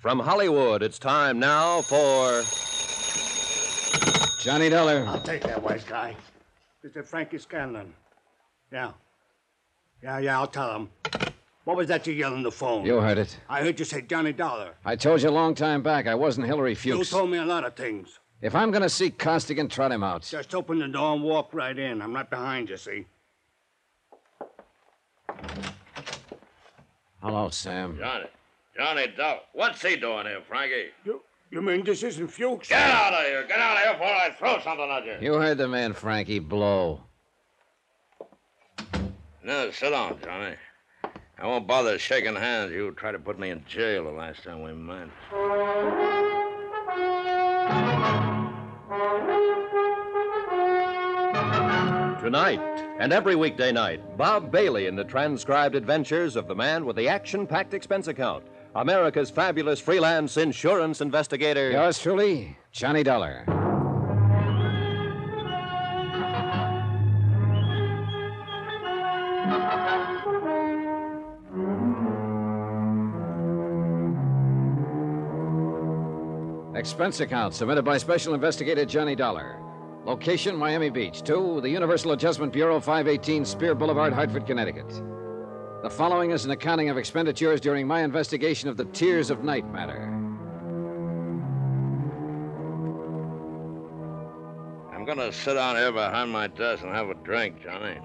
From Hollywood, it's time now for. Johnny Dollar. I'll take that wise guy. Mr. Frankie Scanlon. Yeah. Yeah, yeah, I'll tell him. What was that you yelled on the phone? You heard it. I heard you say Johnny Dollar. I told you a long time back I wasn't Hillary Fuchs. You told me a lot of things. If I'm going to see Costigan, trot him out. Just open the door and walk right in. I'm right behind you, see? Hello, Sam. Johnny. Johnny Dollar. What's he doing here, Frankie? You, you mean this isn't Fuchs? Get out of here. Get out of here before I throw something at you. You heard the man, Frankie. Blow. No, sit down, Johnny. I won't bother shaking hands. You tried to put me in jail the last time we met. Tonight and every weekday night, Bob Bailey in the transcribed adventures of the man with the action packed expense account, America's fabulous freelance insurance investigator. Yours truly, Johnny Dollar. Expense account submitted by Special Investigator Johnny Dollar. Location Miami Beach. Two, the Universal Adjustment Bureau, 518 Spear Boulevard, Hartford, Connecticut. The following is an accounting of expenditures during my investigation of the Tears of Night matter. I'm going to sit down here behind my desk and have a drink, Johnny.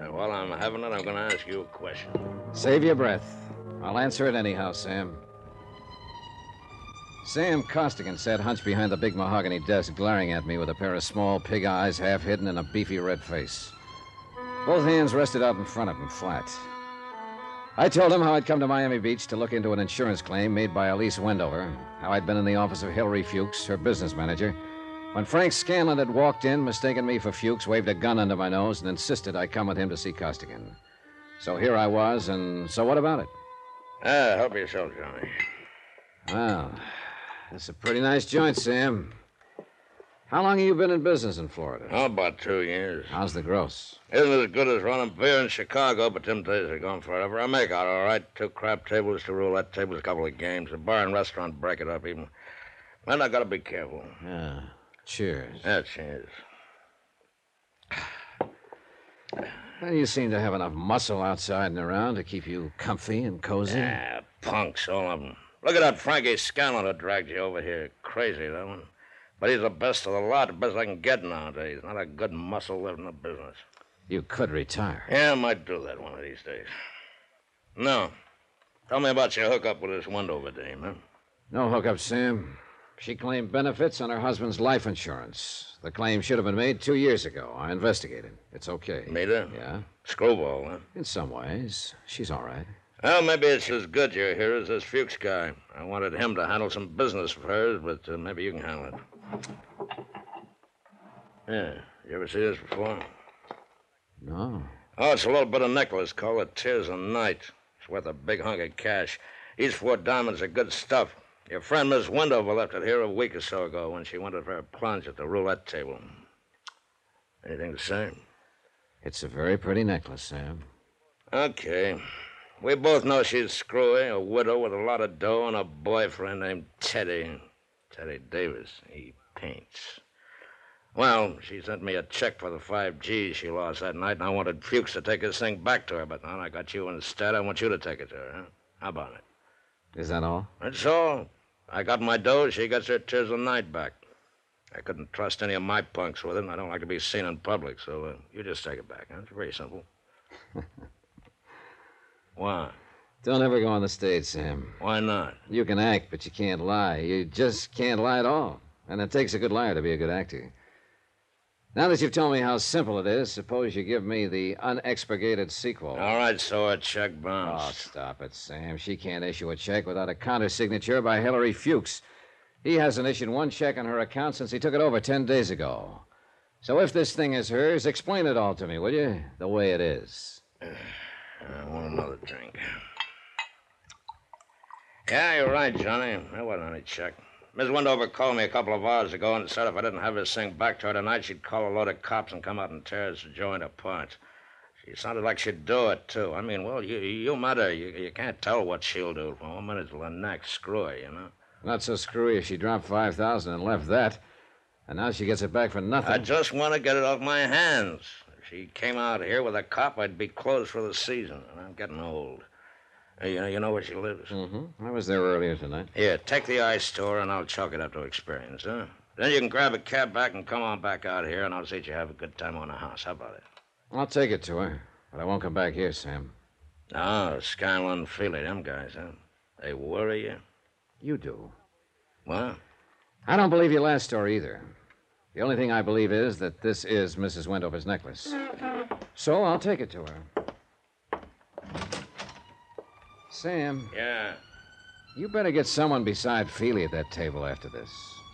And while I'm having it, I'm going to ask you a question. Save your breath. I'll answer it anyhow, Sam. Sam Costigan sat hunched behind the big mahogany desk, glaring at me with a pair of small pig eyes half hidden in a beefy red face. Both hands rested out in front of him, flat. I told him how I'd come to Miami Beach to look into an insurance claim made by Elise Wendover, how I'd been in the office of Hillary Fuchs, her business manager, when Frank Scanlon had walked in, mistaken me for Fuchs, waved a gun under my nose, and insisted I come with him to see Costigan. So here I was, and so what about it? Ah, help yourself, Johnny. Well, that's a pretty nice joint, Sam. How long have you been in business in Florida? Oh, about two years. How's the gross? Isn't as good as running beer in Chicago, but them days are gone forever. I make out all right. Two crap tables, two roulette tables, a couple of games. A bar and restaurant break it up even. Man, I gotta be careful. Yeah. Cheers. Yeah, cheers. Well, you seem to have enough muscle outside and around to keep you comfy and cozy. Ah, punks, all of them. Look at that Frankie Scanlon that dragged you over here. Crazy, that one. But he's the best of the lot, the best I can get nowadays. Not a good muscle left in the business. You could retire. Yeah, I might do that one of these days. No. Tell me about your hookup with this Wendover dame, huh? No hookup, Sam. She claimed benefits on her husband's life insurance. The claim should have been made two years ago. I investigated. It's okay. Made her? Yeah, Screwball, huh? in some ways. She's all right. Well, maybe it's as good you're here as this Fuchs guy. I wanted him to handle some business for affairs, but uh, maybe you can handle it. Yeah, you ever see this before? No. Oh, it's a little bit of necklace called the Tears of Night. It's worth a big hunk of cash. These four diamonds are good stuff. Your friend Miss Wendover left it here a week or so ago when she went for a plunge at the roulette table. Anything to say? It's a very pretty necklace, Sam. Okay. We both know she's screwy, a widow with a lot of dough, and a boyfriend named Teddy. Teddy Davis. He paints. Well, she sent me a check for the five G's she lost that night, and I wanted Fuchs to take this thing back to her, but now I got you instead. I want you to take it to her, huh? How about it? Is that all? That's all. I got my dough, she gets her tears of night back. I couldn't trust any of my punks with it, and I don't like to be seen in public, so uh, you just take it back, huh? It's very simple. Why? Don't ever go on the stage, Sam. Why not? You can act, but you can't lie. You just can't lie at all. And it takes a good liar to be a good actor. Now that you've told me how simple it is, suppose you give me the unexpurgated sequel. All right, so a check bounced. Oh, stop it, Sam. She can't issue a check without a counter signature by Hillary Fuchs. He hasn't issued one check on her account since he took it over ten days ago. So if this thing is hers, explain it all to me, will you? The way it is. I want another drink. Yeah, you're right, Johnny. There wasn't any check. Miss Wendover called me a couple of hours ago and said if I didn't have this thing back to her tonight, she'd call a load of cops and come out and tear this joint apart. She sounded like she'd do it, too. I mean, well, you, you met her. You, you can't tell what she'll do. For one minute till the next. Screwy, you know? Not so screwy if she dropped 5000 and left that. And now she gets it back for nothing. I just want to get it off my hands. If she came out here with a cop, I'd be closed for the season. And I'm getting old. You know, you know where she lives? Mm-hmm. I was there earlier tonight. Here, take the ice store, and I'll chalk it up to experience, huh? Then you can grab a cab back and come on back out here, and I'll see that you have a good time on the house. How about it? I'll take it to her, but I won't come back here, Sam. Oh, Scanlon, Feely, them guys, huh? They worry you? You do. What? I don't believe your last story either. The only thing I believe is that this is Mrs. Wendover's necklace. So I'll take it to her. Sam, Yeah. you better get someone beside Feely at that table after this.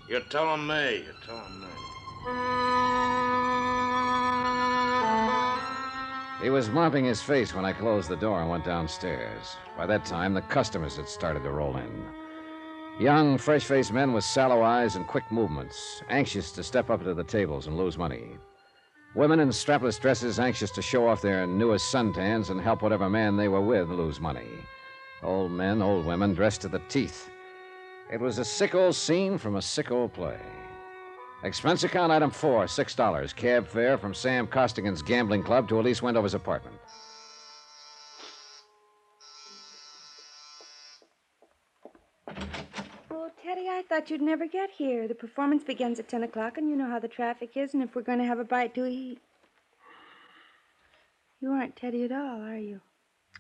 You're telling me. You're telling me. He was mopping his face when I closed the door and went downstairs. By that time, the customers had started to roll in. Young, fresh faced men with sallow eyes and quick movements, anxious to step up to the tables and lose money. Women in strapless dresses, anxious to show off their newest suntans and help whatever man they were with lose money. Old men, old women, dressed to the teeth. It was a sick old scene from a sick old play. Expense account item four, six dollars. Cab fare from Sam Costigan's gambling club to Elise Wendover's apartment. Oh, Teddy, I thought you'd never get here. The performance begins at 10 o'clock, and you know how the traffic is, and if we're going to have a bite to eat. You aren't Teddy at all, are you?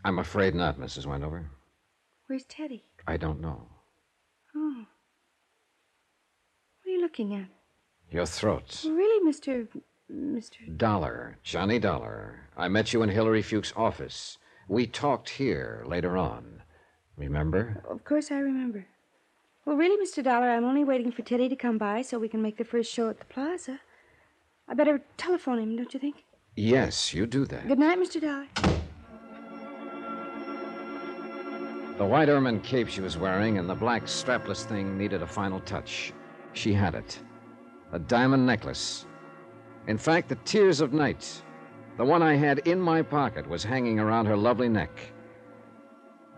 I'm afraid not, Mrs. Wendover. Where's Teddy? I don't know. Oh. What are you looking at? Your throat. Really, Mr. Mr. Dollar. Johnny Dollar. I met you in Hillary Fuchs' office. We talked here later on. Remember? Of course I remember. Well, really, Mr. Dollar, I'm only waiting for Teddy to come by so we can make the first show at the plaza. I better telephone him, don't you think? Yes, you do that. Good night, Mr. Dollar. The white ermine cape she was wearing and the black strapless thing needed a final touch. She had it. A diamond necklace. In fact, the Tears of Night, the one I had in my pocket, was hanging around her lovely neck.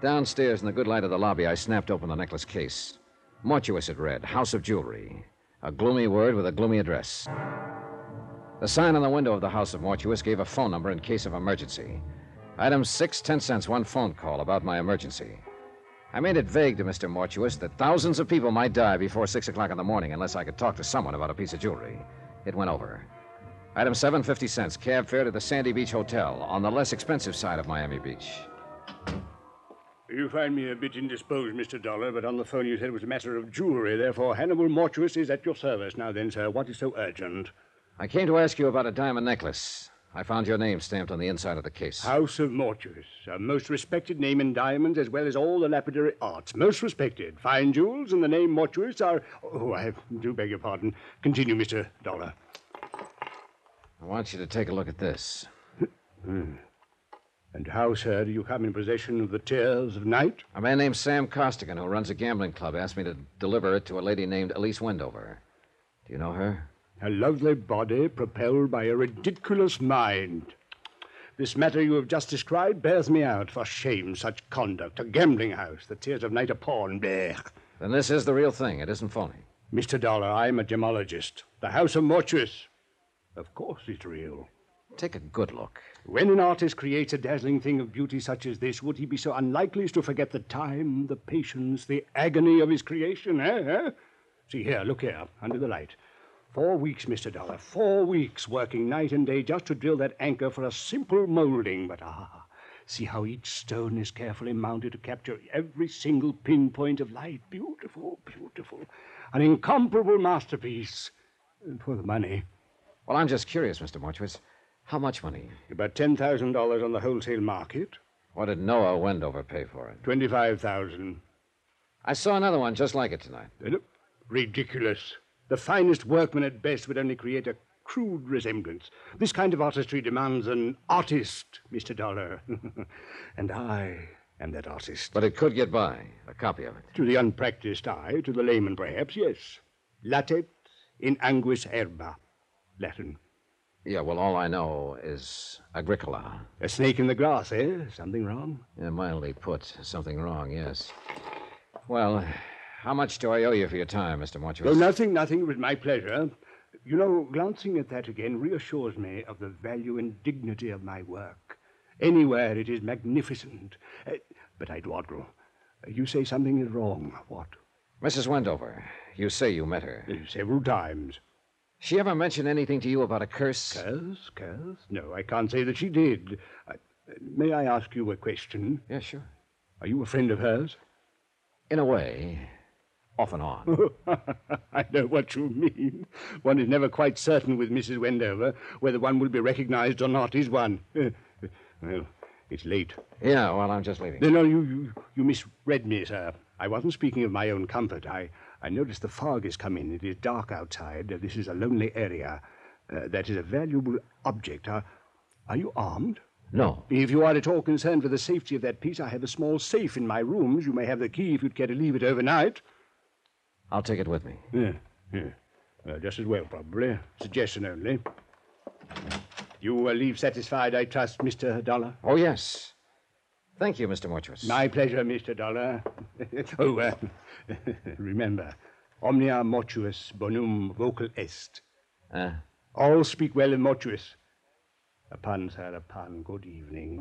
Downstairs in the good light of the lobby, I snapped open the necklace case. Mortuus it read, House of Jewelry. A gloomy word with a gloomy address. The sign on the window of the House of Mortuus gave a phone number in case of emergency. Item six, ten cents, one phone call about my emergency. I made it vague to Mr. Mortuus that thousands of people might die before six o'clock in the morning unless I could talk to someone about a piece of jewelry. It went over. Item seven, fifty cents, cab fare to the Sandy Beach Hotel on the less expensive side of Miami Beach. You find me a bit indisposed, Mr. Dollar, but on the phone you said it was a matter of jewelry. Therefore, Hannibal Mortuus is at your service. Now then, sir, what is so urgent? I came to ask you about a diamond necklace. I found your name stamped on the inside of the case. House of Mortuus, a most respected name in diamonds as well as all the lapidary arts. Most respected. Fine jewels and the name Mortuus are. Oh, I do beg your pardon. Continue, Mr. Dollar. I want you to take a look at this. Hmm. And how, sir, do you come in possession of the Tears of Night? A man named Sam Costigan, who runs a gambling club, asked me to deliver it to a lady named Elise Wendover. Do you know her? A lovely body propelled by a ridiculous mind. This matter you have just described bears me out. For shame, such conduct. A gambling house, the Tears of Night a pawn. Blech. Then this is the real thing. It isn't phony. Mr. Dollar, I'm a gemologist. The House of Mortuus. Of course it's real. Take a good look. When an artist creates a dazzling thing of beauty such as this, would he be so unlikely as to forget the time, the patience, the agony of his creation, eh? eh? See here, look here, under the light. Four weeks, Mr. Dollar, four weeks working night and day just to drill that anchor for a simple molding. But ah, see how each stone is carefully mounted to capture every single pinpoint of light. Beautiful, beautiful. An incomparable masterpiece. And for the money, Well, I'm just curious, Mr. Mortuis. How much money? about $10,000 on the wholesale market. What did Noah Wendover pay for it? 25000 I saw another one just like it tonight. Ridiculous. The finest workman at best would only create a crude resemblance. This kind of artistry demands an artist, Mr. Dollar. and I am that artist. But it could get by. A copy of it. to the unpracticed eye, to the layman perhaps, yes. Latet in anguis herba. Latin. Yeah, well, all I know is Agricola. A snake in the grass, eh? Something wrong? Yeah, mildly put. Something wrong, yes. Well, how much do I owe you for your time, Mr. Mortuus? Oh, nothing, nothing. It was my pleasure. You know, glancing at that again reassures me of the value and dignity of my work. Anywhere it is magnificent. Uh, but I dawdle. You say something is wrong. What? Mrs. Wendover, you say you met her. Uh, several times. She ever mention anything to you about a curse? Curse? Curse? No, I can't say that she did. I, may I ask you a question? Yeah, sure. Are you a friend of hers? In a way. Off and on. I know what you mean. One is never quite certain with Mrs. Wendover whether one will be recognized or not, is one? well, it's late. Yeah, well, I'm just leaving. No, no, you, you, you misread me, sir. I wasn't speaking of my own comfort. I, I noticed the fog has come in. It is dark outside. This is a lonely area. Uh, that is a valuable object. Are, are you armed? No. If you are at all concerned for the safety of that piece, I have a small safe in my rooms. You may have the key if you'd care to leave it overnight. I'll take it with me. Yeah, yeah. Well, just as well, probably. Suggestion only. You will leave satisfied, I trust, Mr. Dollar? Oh, yes. Thank you, Mr. Mortuus. My pleasure, Mr. Dollar. oh, uh, remember, omnia mortuus bonum vocal est. Uh, All speak well of mortuus. A pun, sir, a pun. Good evening.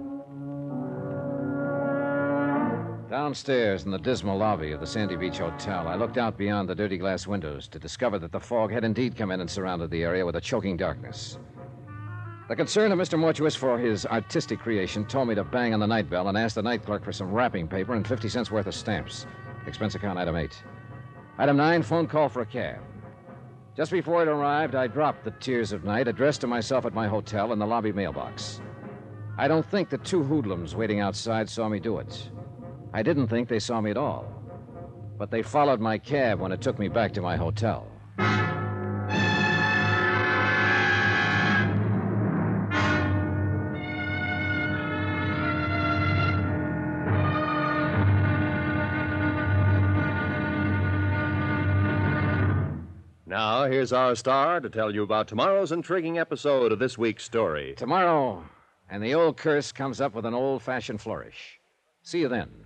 Downstairs in the dismal lobby of the Sandy Beach Hotel, I looked out beyond the dirty glass windows to discover that the fog had indeed come in and surrounded the area with a choking darkness. The concern of Mr. Mortuus for his artistic creation told me to bang on the night bell and ask the night clerk for some wrapping paper and 50 cents worth of stamps. Expense account item 8. Item 9, phone call for a cab. Just before it arrived, I dropped the Tears of Night addressed to myself at my hotel in the lobby mailbox. I don't think the two hoodlums waiting outside saw me do it. I didn't think they saw me at all. But they followed my cab when it took me back to my hotel. Now, here's our star to tell you about tomorrow's intriguing episode of this week's story. Tomorrow, and the old curse comes up with an old fashioned flourish. See you then.